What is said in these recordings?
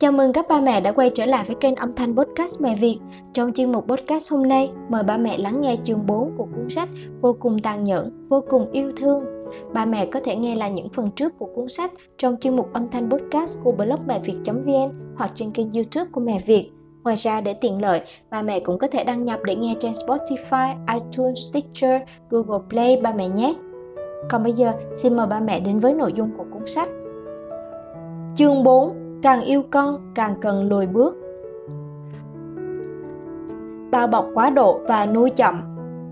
Chào mừng các ba mẹ đã quay trở lại với kênh âm thanh podcast Mẹ Việt. Trong chuyên mục podcast hôm nay, mời ba mẹ lắng nghe chương 4 của cuốn sách Vô cùng tàn nhẫn, vô cùng yêu thương. Ba mẹ có thể nghe lại những phần trước của cuốn sách trong chuyên mục âm thanh podcast của blog mẹ việt.vn hoặc trên kênh youtube của Mẹ Việt. Ngoài ra để tiện lợi, ba mẹ cũng có thể đăng nhập để nghe trên Spotify, iTunes, Stitcher, Google Play ba mẹ nhé. Còn bây giờ, xin mời ba mẹ đến với nội dung của cuốn sách. Chương 4 càng yêu con, càng cần lùi bước. Bao bọc quá độ và nuôi chậm.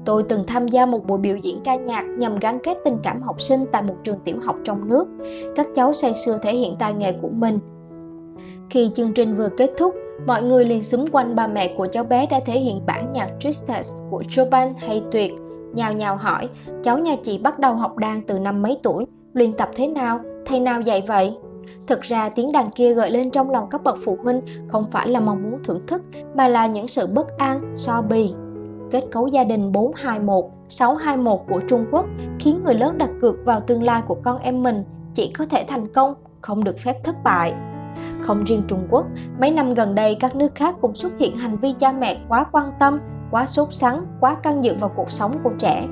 Tôi từng tham gia một buổi biểu diễn ca nhạc nhằm gắn kết tình cảm học sinh tại một trường tiểu học trong nước. Các cháu say sưa thể hiện tài nghệ của mình. Khi chương trình vừa kết thúc, mọi người liền xúm quanh bà mẹ của cháu bé đã thể hiện bản nhạc Tristes của Chopin hay tuyệt nhào nhào hỏi, cháu nhà chị bắt đầu học đàn từ năm mấy tuổi? Luyện tập thế nào? Thầy nào dạy vậy? Thực ra tiếng đàn kia gợi lên trong lòng các bậc phụ huynh không phải là mong muốn thưởng thức mà là những sự bất an, so bì. Kết cấu gia đình 421, 621 của Trung Quốc khiến người lớn đặt cược vào tương lai của con em mình chỉ có thể thành công, không được phép thất bại. Không riêng Trung Quốc, mấy năm gần đây các nước khác cũng xuất hiện hành vi cha mẹ quá quan tâm, quá sốt sắng, quá căng dự vào cuộc sống của trẻ.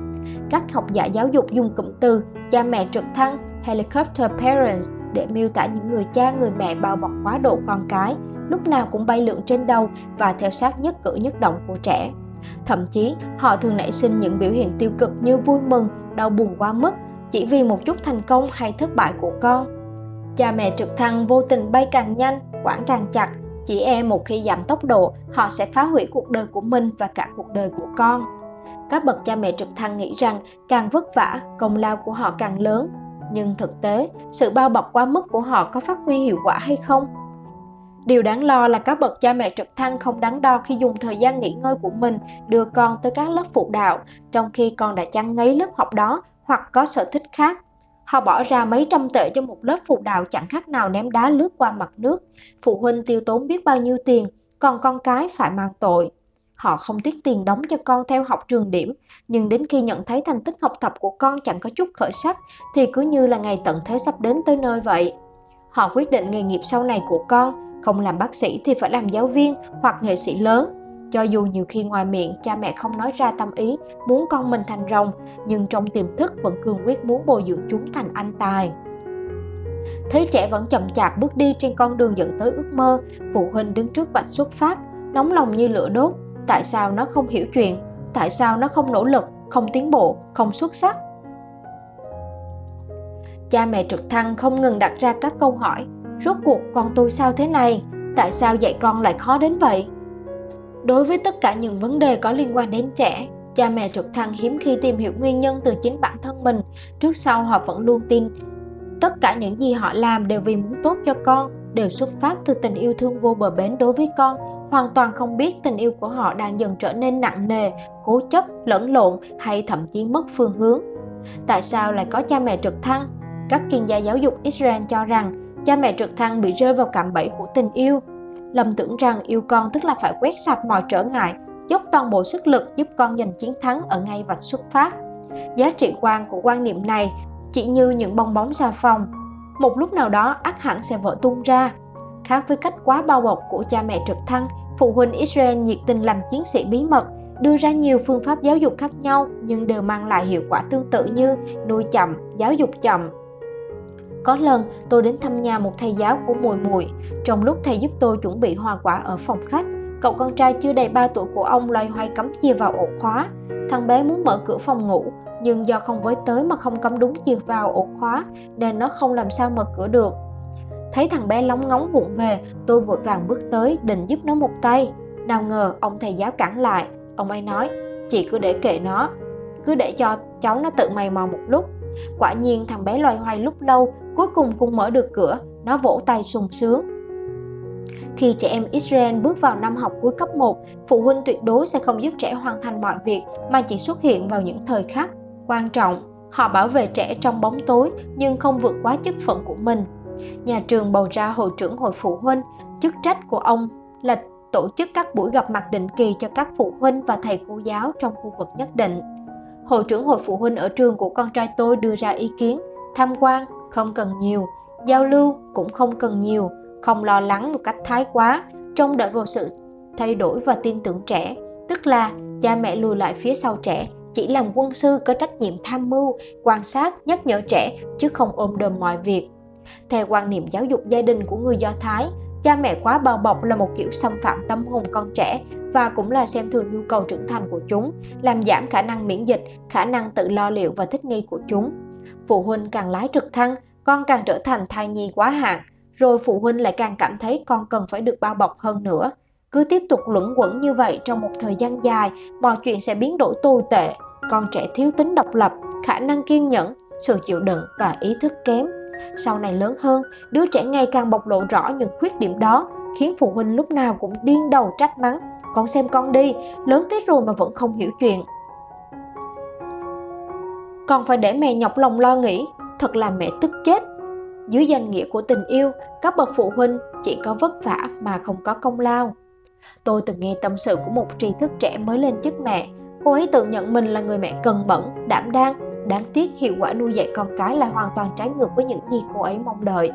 Các học giả giáo dục dùng cụm từ cha mẹ trực thăng, helicopter parents để miêu tả những người cha, người mẹ bao bọc quá độ con cái, lúc nào cũng bay lượn trên đầu và theo sát nhất cử nhất động của trẻ. Thậm chí, họ thường nảy sinh những biểu hiện tiêu cực như vui mừng, đau buồn quá mức chỉ vì một chút thành công hay thất bại của con. Cha mẹ trực thăng vô tình bay càng nhanh quản càng chặt, chỉ e một khi giảm tốc độ, họ sẽ phá hủy cuộc đời của mình và cả cuộc đời của con. Các bậc cha mẹ trực thăng nghĩ rằng càng vất vả, công lao của họ càng lớn nhưng thực tế, sự bao bọc quá mức của họ có phát huy hiệu quả hay không? Điều đáng lo là các bậc cha mẹ trực thăng không đắn đo khi dùng thời gian nghỉ ngơi của mình đưa con tới các lớp phụ đạo, trong khi con đã chăn ngấy lớp học đó hoặc có sở thích khác. Họ bỏ ra mấy trăm tệ cho một lớp phụ đạo chẳng khác nào ném đá lướt qua mặt nước. Phụ huynh tiêu tốn biết bao nhiêu tiền, còn con cái phải mang tội. Họ không tiếc tiền đóng cho con theo học trường điểm, nhưng đến khi nhận thấy thành tích học tập của con chẳng có chút khởi sắc thì cứ như là ngày tận thế sắp đến tới nơi vậy. Họ quyết định nghề nghiệp sau này của con, không làm bác sĩ thì phải làm giáo viên hoặc nghệ sĩ lớn. Cho dù nhiều khi ngoài miệng cha mẹ không nói ra tâm ý muốn con mình thành rồng, nhưng trong tiềm thức vẫn cương quyết muốn bồi dưỡng chúng thành anh tài. Thấy trẻ vẫn chậm chạp bước đi trên con đường dẫn tới ước mơ, phụ huynh đứng trước vạch xuất phát, nóng lòng như lửa đốt, tại sao nó không hiểu chuyện? Tại sao nó không nỗ lực, không tiến bộ, không xuất sắc? Cha mẹ trực thăng không ngừng đặt ra các câu hỏi. Rốt cuộc, con tôi sao thế này? Tại sao dạy con lại khó đến vậy? Đối với tất cả những vấn đề có liên quan đến trẻ, cha mẹ trực thăng hiếm khi tìm hiểu nguyên nhân từ chính bản thân mình. Trước sau, họ vẫn luôn tin tất cả những gì họ làm đều vì muốn tốt cho con, đều xuất phát từ tình yêu thương vô bờ bến đối với con hoàn toàn không biết tình yêu của họ đang dần trở nên nặng nề, cố chấp, lẫn lộn hay thậm chí mất phương hướng. Tại sao lại có cha mẹ trực thăng? Các chuyên gia giáo dục israel cho rằng cha mẹ trực thăng bị rơi vào cạm bẫy của tình yêu. Lầm tưởng rằng yêu con tức là phải quét sạch mọi trở ngại, dốc toàn bộ sức lực giúp con giành chiến thắng ở ngay vạch xuất phát. Giá trị quan của quan niệm này chỉ như những bong bóng xà phòng. Một lúc nào đó ắt hẳn sẽ vỡ tung ra khác với cách quá bao bọc của cha mẹ trực thăng phụ huynh Israel nhiệt tình làm chiến sĩ bí mật, đưa ra nhiều phương pháp giáo dục khác nhau nhưng đều mang lại hiệu quả tương tự như nuôi chậm, giáo dục chậm. Có lần tôi đến thăm nhà một thầy giáo của Mùi Mùi. Trong lúc thầy giúp tôi chuẩn bị hoa quả ở phòng khách, cậu con trai chưa đầy 3 tuổi của ông loay hoay cắm chìa vào ổ khóa. Thằng bé muốn mở cửa phòng ngủ, nhưng do không với tới mà không cắm đúng chìa vào ổ khóa nên nó không làm sao mở cửa được thấy thằng bé lóng ngóng vụng về tôi vội vàng bước tới định giúp nó một tay. Nào ngờ ông thầy giáo cản lại. Ông ấy nói chị cứ để kệ nó cứ để cho cháu nó tự mày mò một lúc. Quả nhiên thằng bé loay hoay lúc lâu cuối cùng cũng mở được cửa nó vỗ tay sung sướng. Khi trẻ em Israel bước vào năm học cuối cấp 1, phụ huynh tuyệt đối sẽ không giúp trẻ hoàn thành mọi việc mà chỉ xuất hiện vào những thời khắc quan trọng. Họ bảo vệ trẻ trong bóng tối nhưng không vượt quá chức phận của mình nhà trường bầu ra hội trưởng hội phụ huynh. Chức trách của ông là tổ chức các buổi gặp mặt định kỳ cho các phụ huynh và thầy cô giáo trong khu vực nhất định. Hội trưởng hội phụ huynh ở trường của con trai tôi đưa ra ý kiến tham quan không cần nhiều giao lưu cũng không cần nhiều không lo lắng một cách thái quá, trông đợi vào sự thay đổi và tin tưởng trẻ, tức là cha mẹ lùi lại phía sau trẻ, chỉ làm quân sư có trách nhiệm tham mưu, quan sát, nhắc nhở trẻ chứ không ôm đồm mọi việc. Theo quan niệm giáo dục gia đình của người Do Thái, cha mẹ quá bao bọc là một kiểu xâm phạm tâm hồn con trẻ và cũng là xem thường nhu cầu trưởng thành của chúng, làm giảm khả năng miễn dịch, khả năng tự lo liệu và thích nghi của chúng. Phụ huynh càng lái trực thăng, con càng trở thành thai nhi quá hạn, rồi phụ huynh lại càng cảm thấy con cần phải được bao bọc hơn nữa. Cứ tiếp tục luẩn quẩn như vậy trong một thời gian dài, mọi chuyện sẽ biến đổi tồi tệ. Con trẻ thiếu tính độc lập, khả năng kiên nhẫn, sự chịu đựng và ý thức kém. Sau này lớn hơn, đứa trẻ ngày càng bộc lộ rõ những khuyết điểm đó, khiến phụ huynh lúc nào cũng điên đầu trách mắng. Con xem con đi, lớn thế rồi mà vẫn không hiểu chuyện. Còn phải để mẹ nhọc lòng lo nghĩ, thật là mẹ tức chết. Dưới danh nghĩa của tình yêu, các bậc phụ huynh chỉ có vất vả mà không có công lao. Tôi từng nghe tâm sự của một tri thức trẻ mới lên chức mẹ. Cô ấy tự nhận mình là người mẹ cần mẫn, đảm đang. Đáng tiếc hiệu quả nuôi dạy con cái là hoàn toàn trái ngược với những gì cô ấy mong đợi.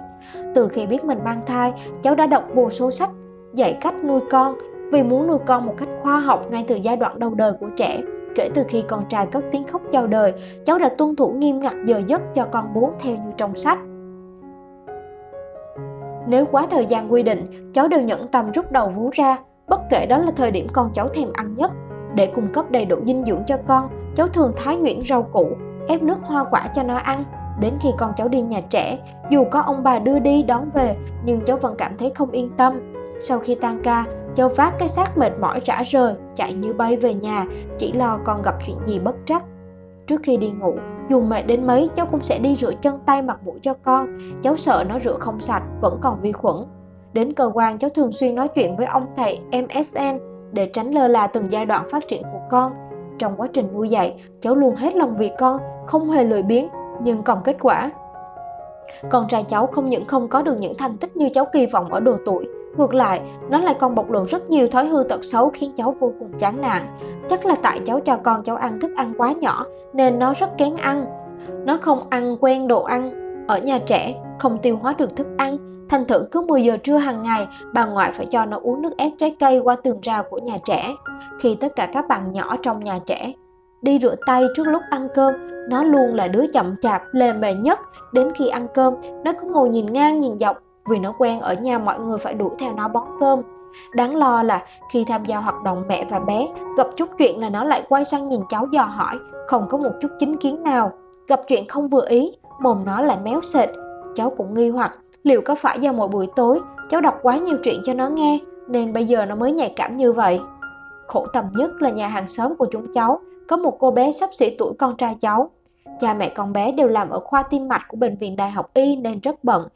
Từ khi biết mình mang thai, cháu đã đọc vô số sách dạy cách nuôi con vì muốn nuôi con một cách khoa học ngay từ giai đoạn đầu đời của trẻ. Kể từ khi con trai cất tiếng khóc chào đời, cháu đã tuân thủ nghiêm ngặt giờ giấc cho con bú theo như trong sách. Nếu quá thời gian quy định, cháu đều nhẫn tâm rút đầu vú ra, bất kể đó là thời điểm con cháu thèm ăn nhất. Để cung cấp đầy đủ dinh dưỡng cho con, cháu thường thái nhuyễn rau củ, ép nước hoa quả cho nó ăn. Đến khi con cháu đi nhà trẻ, dù có ông bà đưa đi đón về, nhưng cháu vẫn cảm thấy không yên tâm. Sau khi tan ca, cháu vác cái xác mệt mỏi rã rời, chạy như bay về nhà, chỉ lo con gặp chuyện gì bất trắc. Trước khi đi ngủ, dù mệt đến mấy, cháu cũng sẽ đi rửa chân tay mặt mũi cho con. Cháu sợ nó rửa không sạch, vẫn còn vi khuẩn. Đến cơ quan, cháu thường xuyên nói chuyện với ông thầy MSN để tránh lơ là từng giai đoạn phát triển của con. Trong quá trình nuôi dạy, cháu luôn hết lòng vì con, không hề lười biếng, nhưng còn kết quả. Con trai cháu không những không có được những thành tích như cháu kỳ vọng ở độ tuổi, Ngược lại, nó lại còn bộc lộ rất nhiều thói hư tật xấu khiến cháu vô cùng chán nản. Chắc là tại cháu cho con cháu ăn thức ăn quá nhỏ nên nó rất kén ăn. Nó không ăn quen đồ ăn ở nhà trẻ, không tiêu hóa được thức ăn. Thành thử cứ 10 giờ trưa hàng ngày, bà ngoại phải cho nó uống nước ép trái cây qua tường rào của nhà trẻ. Khi tất cả các bạn nhỏ trong nhà trẻ đi rửa tay trước lúc ăn cơm, nó luôn là đứa chậm chạp, lề mề nhất. Đến khi ăn cơm, nó cứ ngồi nhìn ngang nhìn dọc vì nó quen ở nhà mọi người phải đuổi theo nó bón cơm. Đáng lo là khi tham gia hoạt động mẹ và bé, gặp chút chuyện là nó lại quay sang nhìn cháu dò hỏi, không có một chút chính kiến nào. Gặp chuyện không vừa ý, mồm nó lại méo sệt. Cháu cũng nghi hoặc liệu có phải do mỗi buổi tối cháu đọc quá nhiều chuyện cho nó nghe nên bây giờ nó mới nhạy cảm như vậy. Khổ tâm nhất là nhà hàng xóm của chúng cháu có một cô bé sắp xỉ tuổi con trai cháu. Cha mẹ con bé đều làm ở khoa tim mạch của bệnh viện Đại học Y nên rất bận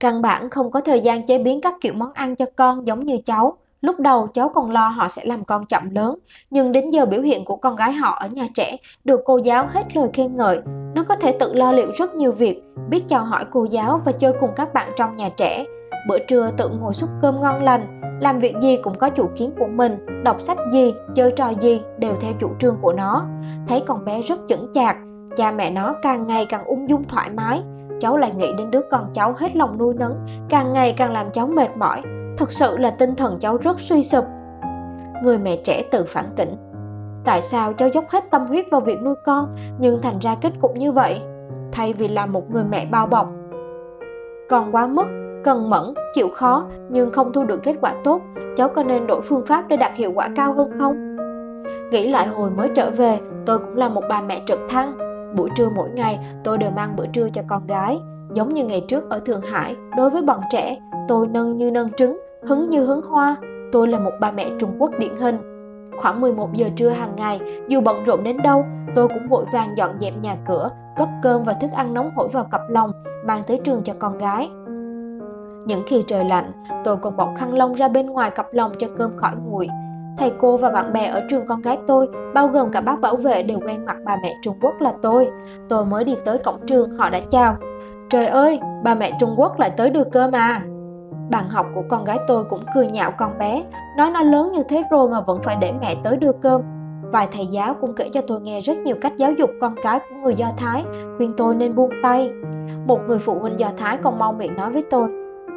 Căn bản không có thời gian chế biến các kiểu món ăn cho con giống như cháu. Lúc đầu cháu còn lo họ sẽ làm con chậm lớn, nhưng đến giờ biểu hiện của con gái họ ở nhà trẻ được cô giáo hết lời khen ngợi. Nó có thể tự lo liệu rất nhiều việc, biết chào hỏi cô giáo và chơi cùng các bạn trong nhà trẻ. Bữa trưa tự ngồi xúc cơm ngon lành, làm việc gì cũng có chủ kiến của mình, đọc sách gì, chơi trò gì đều theo chủ trương của nó. Thấy con bé rất chững chạc, cha mẹ nó càng ngày càng ung dung thoải mái, cháu lại nghĩ đến đứa con cháu hết lòng nuôi nấng, càng ngày càng làm cháu mệt mỏi. Thật sự là tinh thần cháu rất suy sụp. Người mẹ trẻ tự phản tỉnh. Tại sao cháu dốc hết tâm huyết vào việc nuôi con, nhưng thành ra kết cục như vậy? Thay vì là một người mẹ bao bọc, còn quá mức, cần mẫn, chịu khó nhưng không thu được kết quả tốt, cháu có nên đổi phương pháp để đạt hiệu quả cao hơn không? Nghĩ lại hồi mới trở về, tôi cũng là một bà mẹ trực thăng, Buổi trưa mỗi ngày tôi đều mang bữa trưa cho con gái. Giống như ngày trước ở Thượng Hải, đối với bọn trẻ, tôi nâng như nâng trứng, hứng như hứng hoa. Tôi là một bà mẹ Trung Quốc điển hình. Khoảng 11 giờ trưa hàng ngày, dù bận rộn đến đâu, tôi cũng vội vàng dọn dẹp nhà cửa, cất cơm và thức ăn nóng hổi vào cặp lồng, mang tới trường cho con gái. Những khi trời lạnh, tôi còn bọc khăn lông ra bên ngoài cặp lồng cho cơm khỏi nguội. Thầy cô và bạn bè ở trường con gái tôi, bao gồm cả bác bảo vệ đều quen mặt bà mẹ Trung Quốc là tôi. Tôi mới đi tới cổng trường, họ đã chào. Trời ơi, bà mẹ Trung Quốc lại tới đưa cơm à. Bạn học của con gái tôi cũng cười nhạo con bé, nói nó lớn như thế rồi mà vẫn phải để mẹ tới đưa cơm. Vài thầy giáo cũng kể cho tôi nghe rất nhiều cách giáo dục con cái của người Do Thái, khuyên tôi nên buông tay. Một người phụ huynh Do Thái còn mau miệng nói với tôi,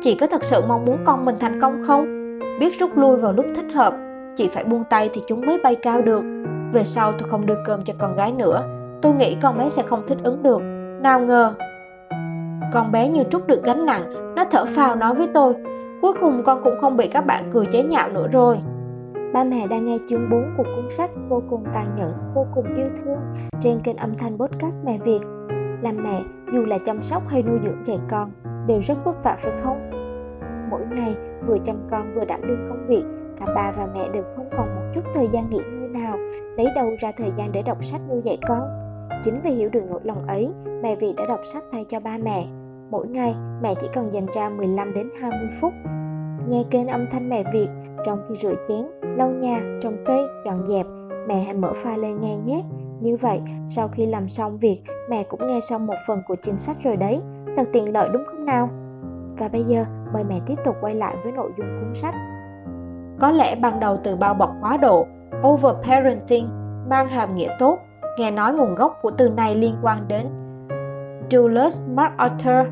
chị có thật sự mong muốn con mình thành công không biết rút lui vào lúc thích hợp chị phải buông tay thì chúng mới bay cao được về sau tôi không đưa cơm cho con gái nữa tôi nghĩ con bé sẽ không thích ứng được nào ngờ con bé như trút được gánh nặng thở phào nói với tôi cuối cùng con cũng không bị các bạn cười chế nhạo nữa rồi Ba mẹ đang nghe chương 4 của cuốn sách vô cùng tàn nhẫn, vô cùng yêu thương trên kênh âm thanh podcast Mẹ Việt. Làm mẹ, dù là chăm sóc hay nuôi dưỡng dạy con, đều rất vất vả phải không? Mỗi ngày, vừa chăm con vừa đảm đương công việc, cả ba và mẹ đều không còn một chút thời gian nghỉ ngơi nào, lấy đâu ra thời gian để đọc sách nuôi dạy con. Chính vì hiểu được nỗi lòng ấy, mẹ Việt đã đọc sách thay cho ba mẹ. Mỗi ngày, mẹ chỉ cần dành ra 15 đến 20 phút nghe kênh âm thanh mẹ Việt trong khi rửa chén, lau nhà, trồng cây, dọn dẹp. Mẹ hãy mở file lên nghe nhé. Như vậy, sau khi làm xong việc, mẹ cũng nghe xong một phần của chương sách rồi đấy. Thật tiện lợi đúng không nào? Và bây giờ, mời mẹ tiếp tục quay lại với nội dung cuốn sách. Có lẽ ban đầu từ bao bọc quá độ, overparenting mang hàm nghĩa tốt. Nghe nói nguồn gốc của từ này liên quan đến Douglas MacArthur,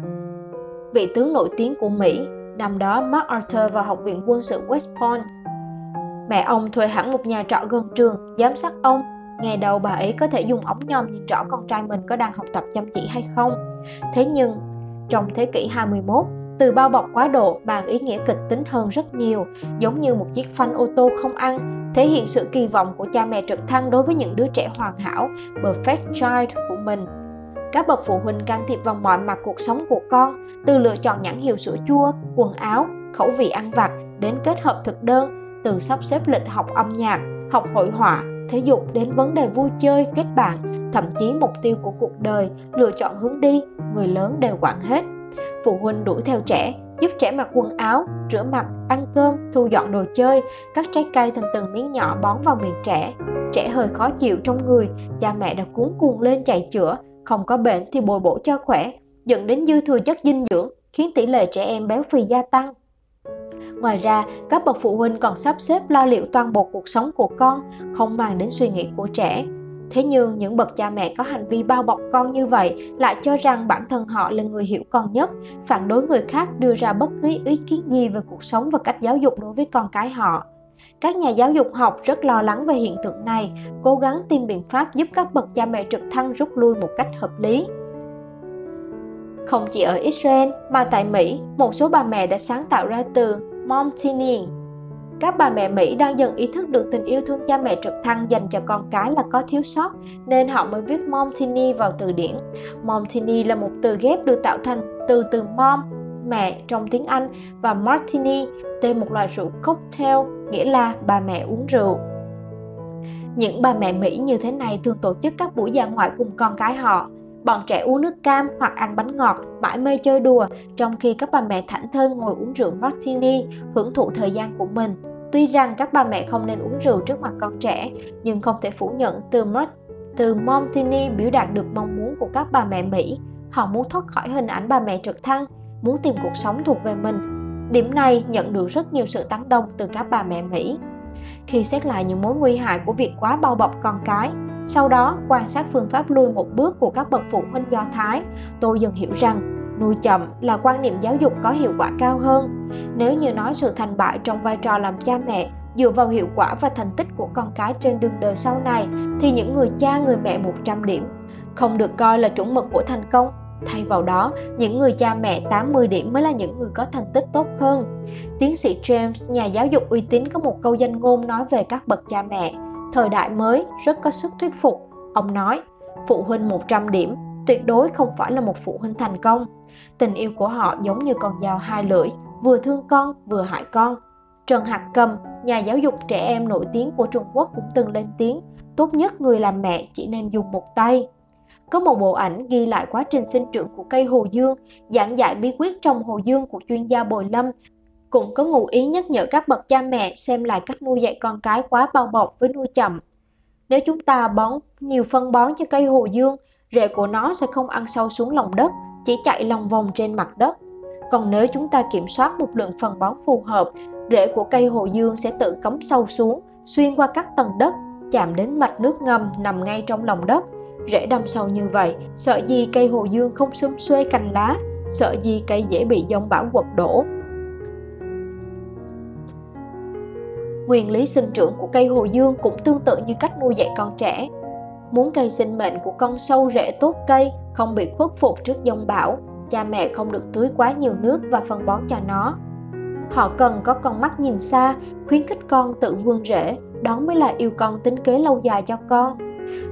vị tướng nổi tiếng của Mỹ Năm đó MacArthur vào học viện quân sự West Point. Mẹ ông thuê hẳn một nhà trọ gần trường, giám sát ông. Ngày đầu bà ấy có thể dùng ống nhòm nhìn rõ con trai mình có đang học tập chăm chỉ hay không. Thế nhưng, trong thế kỷ 21, từ bao bọc quá độ mang ý nghĩa kịch tính hơn rất nhiều, giống như một chiếc phanh ô tô không ăn, thể hiện sự kỳ vọng của cha mẹ trực thăng đối với những đứa trẻ hoàn hảo, perfect child của mình các bậc phụ huynh can thiệp vào mọi mặt cuộc sống của con, từ lựa chọn nhãn hiệu sữa chua, quần áo, khẩu vị ăn vặt đến kết hợp thực đơn, từ sắp xếp lịch học âm nhạc, học hội họa, thể dục đến vấn đề vui chơi, kết bạn, thậm chí mục tiêu của cuộc đời, lựa chọn hướng đi, người lớn đều quản hết. Phụ huynh đuổi theo trẻ, giúp trẻ mặc quần áo, rửa mặt, ăn cơm, thu dọn đồ chơi, cắt trái cây thành từng miếng nhỏ bón vào miệng trẻ. Trẻ hơi khó chịu trong người, cha mẹ đã cuốn cuồng lên chạy chữa, không có bệnh thì bồi bổ cho khỏe, dẫn đến dư thừa chất dinh dưỡng, khiến tỷ lệ trẻ em béo phì gia tăng. Ngoài ra, các bậc phụ huynh còn sắp xếp lo liệu toàn bộ cuộc sống của con, không mang đến suy nghĩ của trẻ. Thế nhưng những bậc cha mẹ có hành vi bao bọc con như vậy lại cho rằng bản thân họ là người hiểu con nhất, phản đối người khác đưa ra bất cứ ý kiến gì về cuộc sống và cách giáo dục đối với con cái họ. Các nhà giáo dục học rất lo lắng về hiện tượng này, cố gắng tìm biện pháp giúp các bậc cha mẹ trực thăng rút lui một cách hợp lý. Không chỉ ở Israel mà tại Mỹ, một số bà mẹ đã sáng tạo ra từ Momtini. Các bà mẹ Mỹ đang dần ý thức được tình yêu thương cha mẹ trực thăng dành cho con cái là có thiếu sót, nên họ mới viết Momtini vào từ điển. Momtini là một từ ghép được tạo thành từ từ mom, mẹ trong tiếng Anh và martini, tên một loại rượu cocktail, nghĩa là bà mẹ uống rượu. Những bà mẹ Mỹ như thế này thường tổ chức các buổi dã ngoại cùng con cái họ. Bọn trẻ uống nước cam hoặc ăn bánh ngọt, mãi mê chơi đùa, trong khi các bà mẹ thảnh thơi ngồi uống rượu martini, hưởng thụ thời gian của mình. Tuy rằng các bà mẹ không nên uống rượu trước mặt con trẻ, nhưng không thể phủ nhận từ từ Martini biểu đạt được mong muốn của các bà mẹ Mỹ. Họ muốn thoát khỏi hình ảnh bà mẹ trực thăng, muốn tìm cuộc sống thuộc về mình. Điểm này nhận được rất nhiều sự tán đồng từ các bà mẹ Mỹ. Khi xét lại những mối nguy hại của việc quá bao bọc con cái, sau đó quan sát phương pháp lui một bước của các bậc phụ huynh Do Thái, tôi dần hiểu rằng nuôi chậm là quan niệm giáo dục có hiệu quả cao hơn. Nếu như nói sự thành bại trong vai trò làm cha mẹ dựa vào hiệu quả và thành tích của con cái trên đường đời sau này thì những người cha người mẹ 100 điểm không được coi là chuẩn mực của thành công Thay vào đó, những người cha mẹ 80 điểm mới là những người có thành tích tốt hơn. Tiến sĩ James, nhà giáo dục uy tín có một câu danh ngôn nói về các bậc cha mẹ. Thời đại mới rất có sức thuyết phục. Ông nói, phụ huynh 100 điểm tuyệt đối không phải là một phụ huynh thành công. Tình yêu của họ giống như con dao hai lưỡi, vừa thương con vừa hại con. Trần Hạc Cầm, nhà giáo dục trẻ em nổi tiếng của Trung Quốc cũng từng lên tiếng, tốt nhất người làm mẹ chỉ nên dùng một tay có một bộ ảnh ghi lại quá trình sinh trưởng của cây hồ dương, giảng dạy bí quyết trồng hồ dương của chuyên gia Bồi Lâm, cũng có ngụ ý nhắc nhở các bậc cha mẹ xem lại cách nuôi dạy con cái quá bao bọc với nuôi chậm. Nếu chúng ta bón nhiều phân bón cho cây hồ dương, rễ của nó sẽ không ăn sâu xuống lòng đất, chỉ chạy lòng vòng trên mặt đất. Còn nếu chúng ta kiểm soát một lượng phân bón phù hợp, rễ của cây hồ dương sẽ tự cắm sâu xuống, xuyên qua các tầng đất, chạm đến mạch nước ngầm nằm ngay trong lòng đất rễ đâm sâu như vậy sợ gì cây hồ dương không xum xuê cành lá sợ gì cây dễ bị giông bão quật đổ. Nguyên lý sinh trưởng của cây hồ dương cũng tương tự như cách nuôi dạy con trẻ. Muốn cây sinh mệnh của con sâu rễ tốt cây, không bị khuất phục trước giông bão, cha mẹ không được tưới quá nhiều nước và phân bón cho nó. Họ cần có con mắt nhìn xa, khuyến khích con tự vươn rễ, đó mới là yêu con tính kế lâu dài cho con.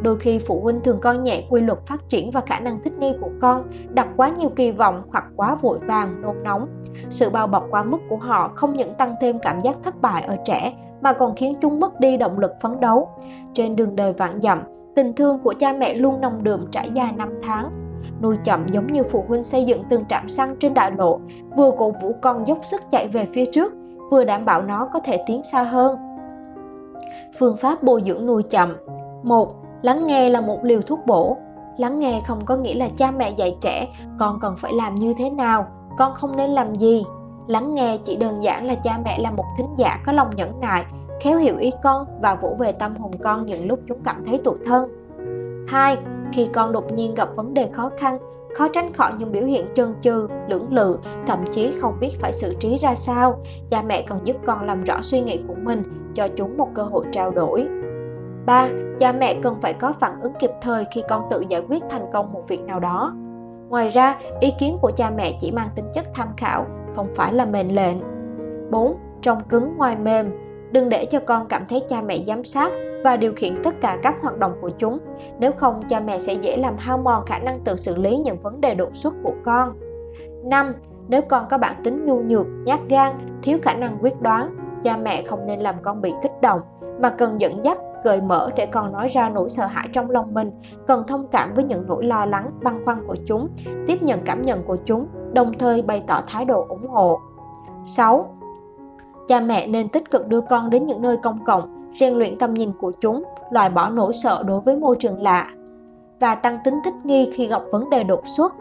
Đôi khi phụ huynh thường coi nhẹ quy luật phát triển và khả năng thích nghi của con, đặt quá nhiều kỳ vọng hoặc quá vội vàng, nôn nóng. Sự bao bọc quá mức của họ không những tăng thêm cảm giác thất bại ở trẻ mà còn khiến chúng mất đi động lực phấn đấu. Trên đường đời vạn dặm, tình thương của cha mẹ luôn nồng đượm trải dài năm tháng. Nuôi chậm giống như phụ huynh xây dựng từng trạm xăng trên đại lộ, vừa cổ vũ con dốc sức chạy về phía trước, vừa đảm bảo nó có thể tiến xa hơn. Phương pháp bồi dưỡng nuôi chậm 1. Lắng nghe là một liều thuốc bổ. Lắng nghe không có nghĩa là cha mẹ dạy trẻ con cần phải làm như thế nào, con không nên làm gì. Lắng nghe chỉ đơn giản là cha mẹ là một thính giả có lòng nhẫn nại, khéo hiểu ý con và vỗ về tâm hồn con những lúc chúng cảm thấy tủi thân. 2. Khi con đột nhiên gặp vấn đề khó khăn, khó tránh khỏi những biểu hiện chân chừ, lưỡng lự, thậm chí không biết phải xử trí ra sao, cha mẹ cần giúp con làm rõ suy nghĩ của mình, cho chúng một cơ hội trao đổi. 3. Cha mẹ cần phải có phản ứng kịp thời khi con tự giải quyết thành công một việc nào đó. Ngoài ra, ý kiến của cha mẹ chỉ mang tính chất tham khảo, không phải là mệnh lệnh. 4. Trong cứng ngoài mềm, đừng để cho con cảm thấy cha mẹ giám sát và điều khiển tất cả các hoạt động của chúng. Nếu không, cha mẹ sẽ dễ làm hao mòn khả năng tự xử lý những vấn đề đột xuất của con. 5. Nếu con có bản tính nhu nhược, nhát gan, thiếu khả năng quyết đoán, cha mẹ không nên làm con bị kích động, mà cần dẫn dắt, gợi mở để con nói ra nỗi sợ hãi trong lòng mình, cần thông cảm với những nỗi lo lắng, băn khoăn của chúng, tiếp nhận cảm nhận của chúng, đồng thời bày tỏ thái độ ủng hộ. 6. Cha mẹ nên tích cực đưa con đến những nơi công cộng, rèn luyện tầm nhìn của chúng, loại bỏ nỗi sợ đối với môi trường lạ và tăng tính thích nghi khi gặp vấn đề đột xuất.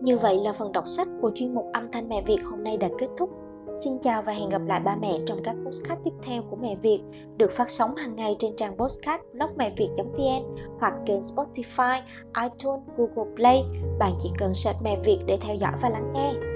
Như vậy là phần đọc sách của chuyên mục âm thanh mẹ Việt hôm nay đã kết thúc. Xin chào và hẹn gặp lại ba mẹ trong các postcard tiếp theo của Mẹ Việt được phát sóng hàng ngày trên trang postcard blogmẹviệt.vn hoặc kênh Spotify, iTunes, Google Play. Bạn chỉ cần search Mẹ Việt để theo dõi và lắng nghe.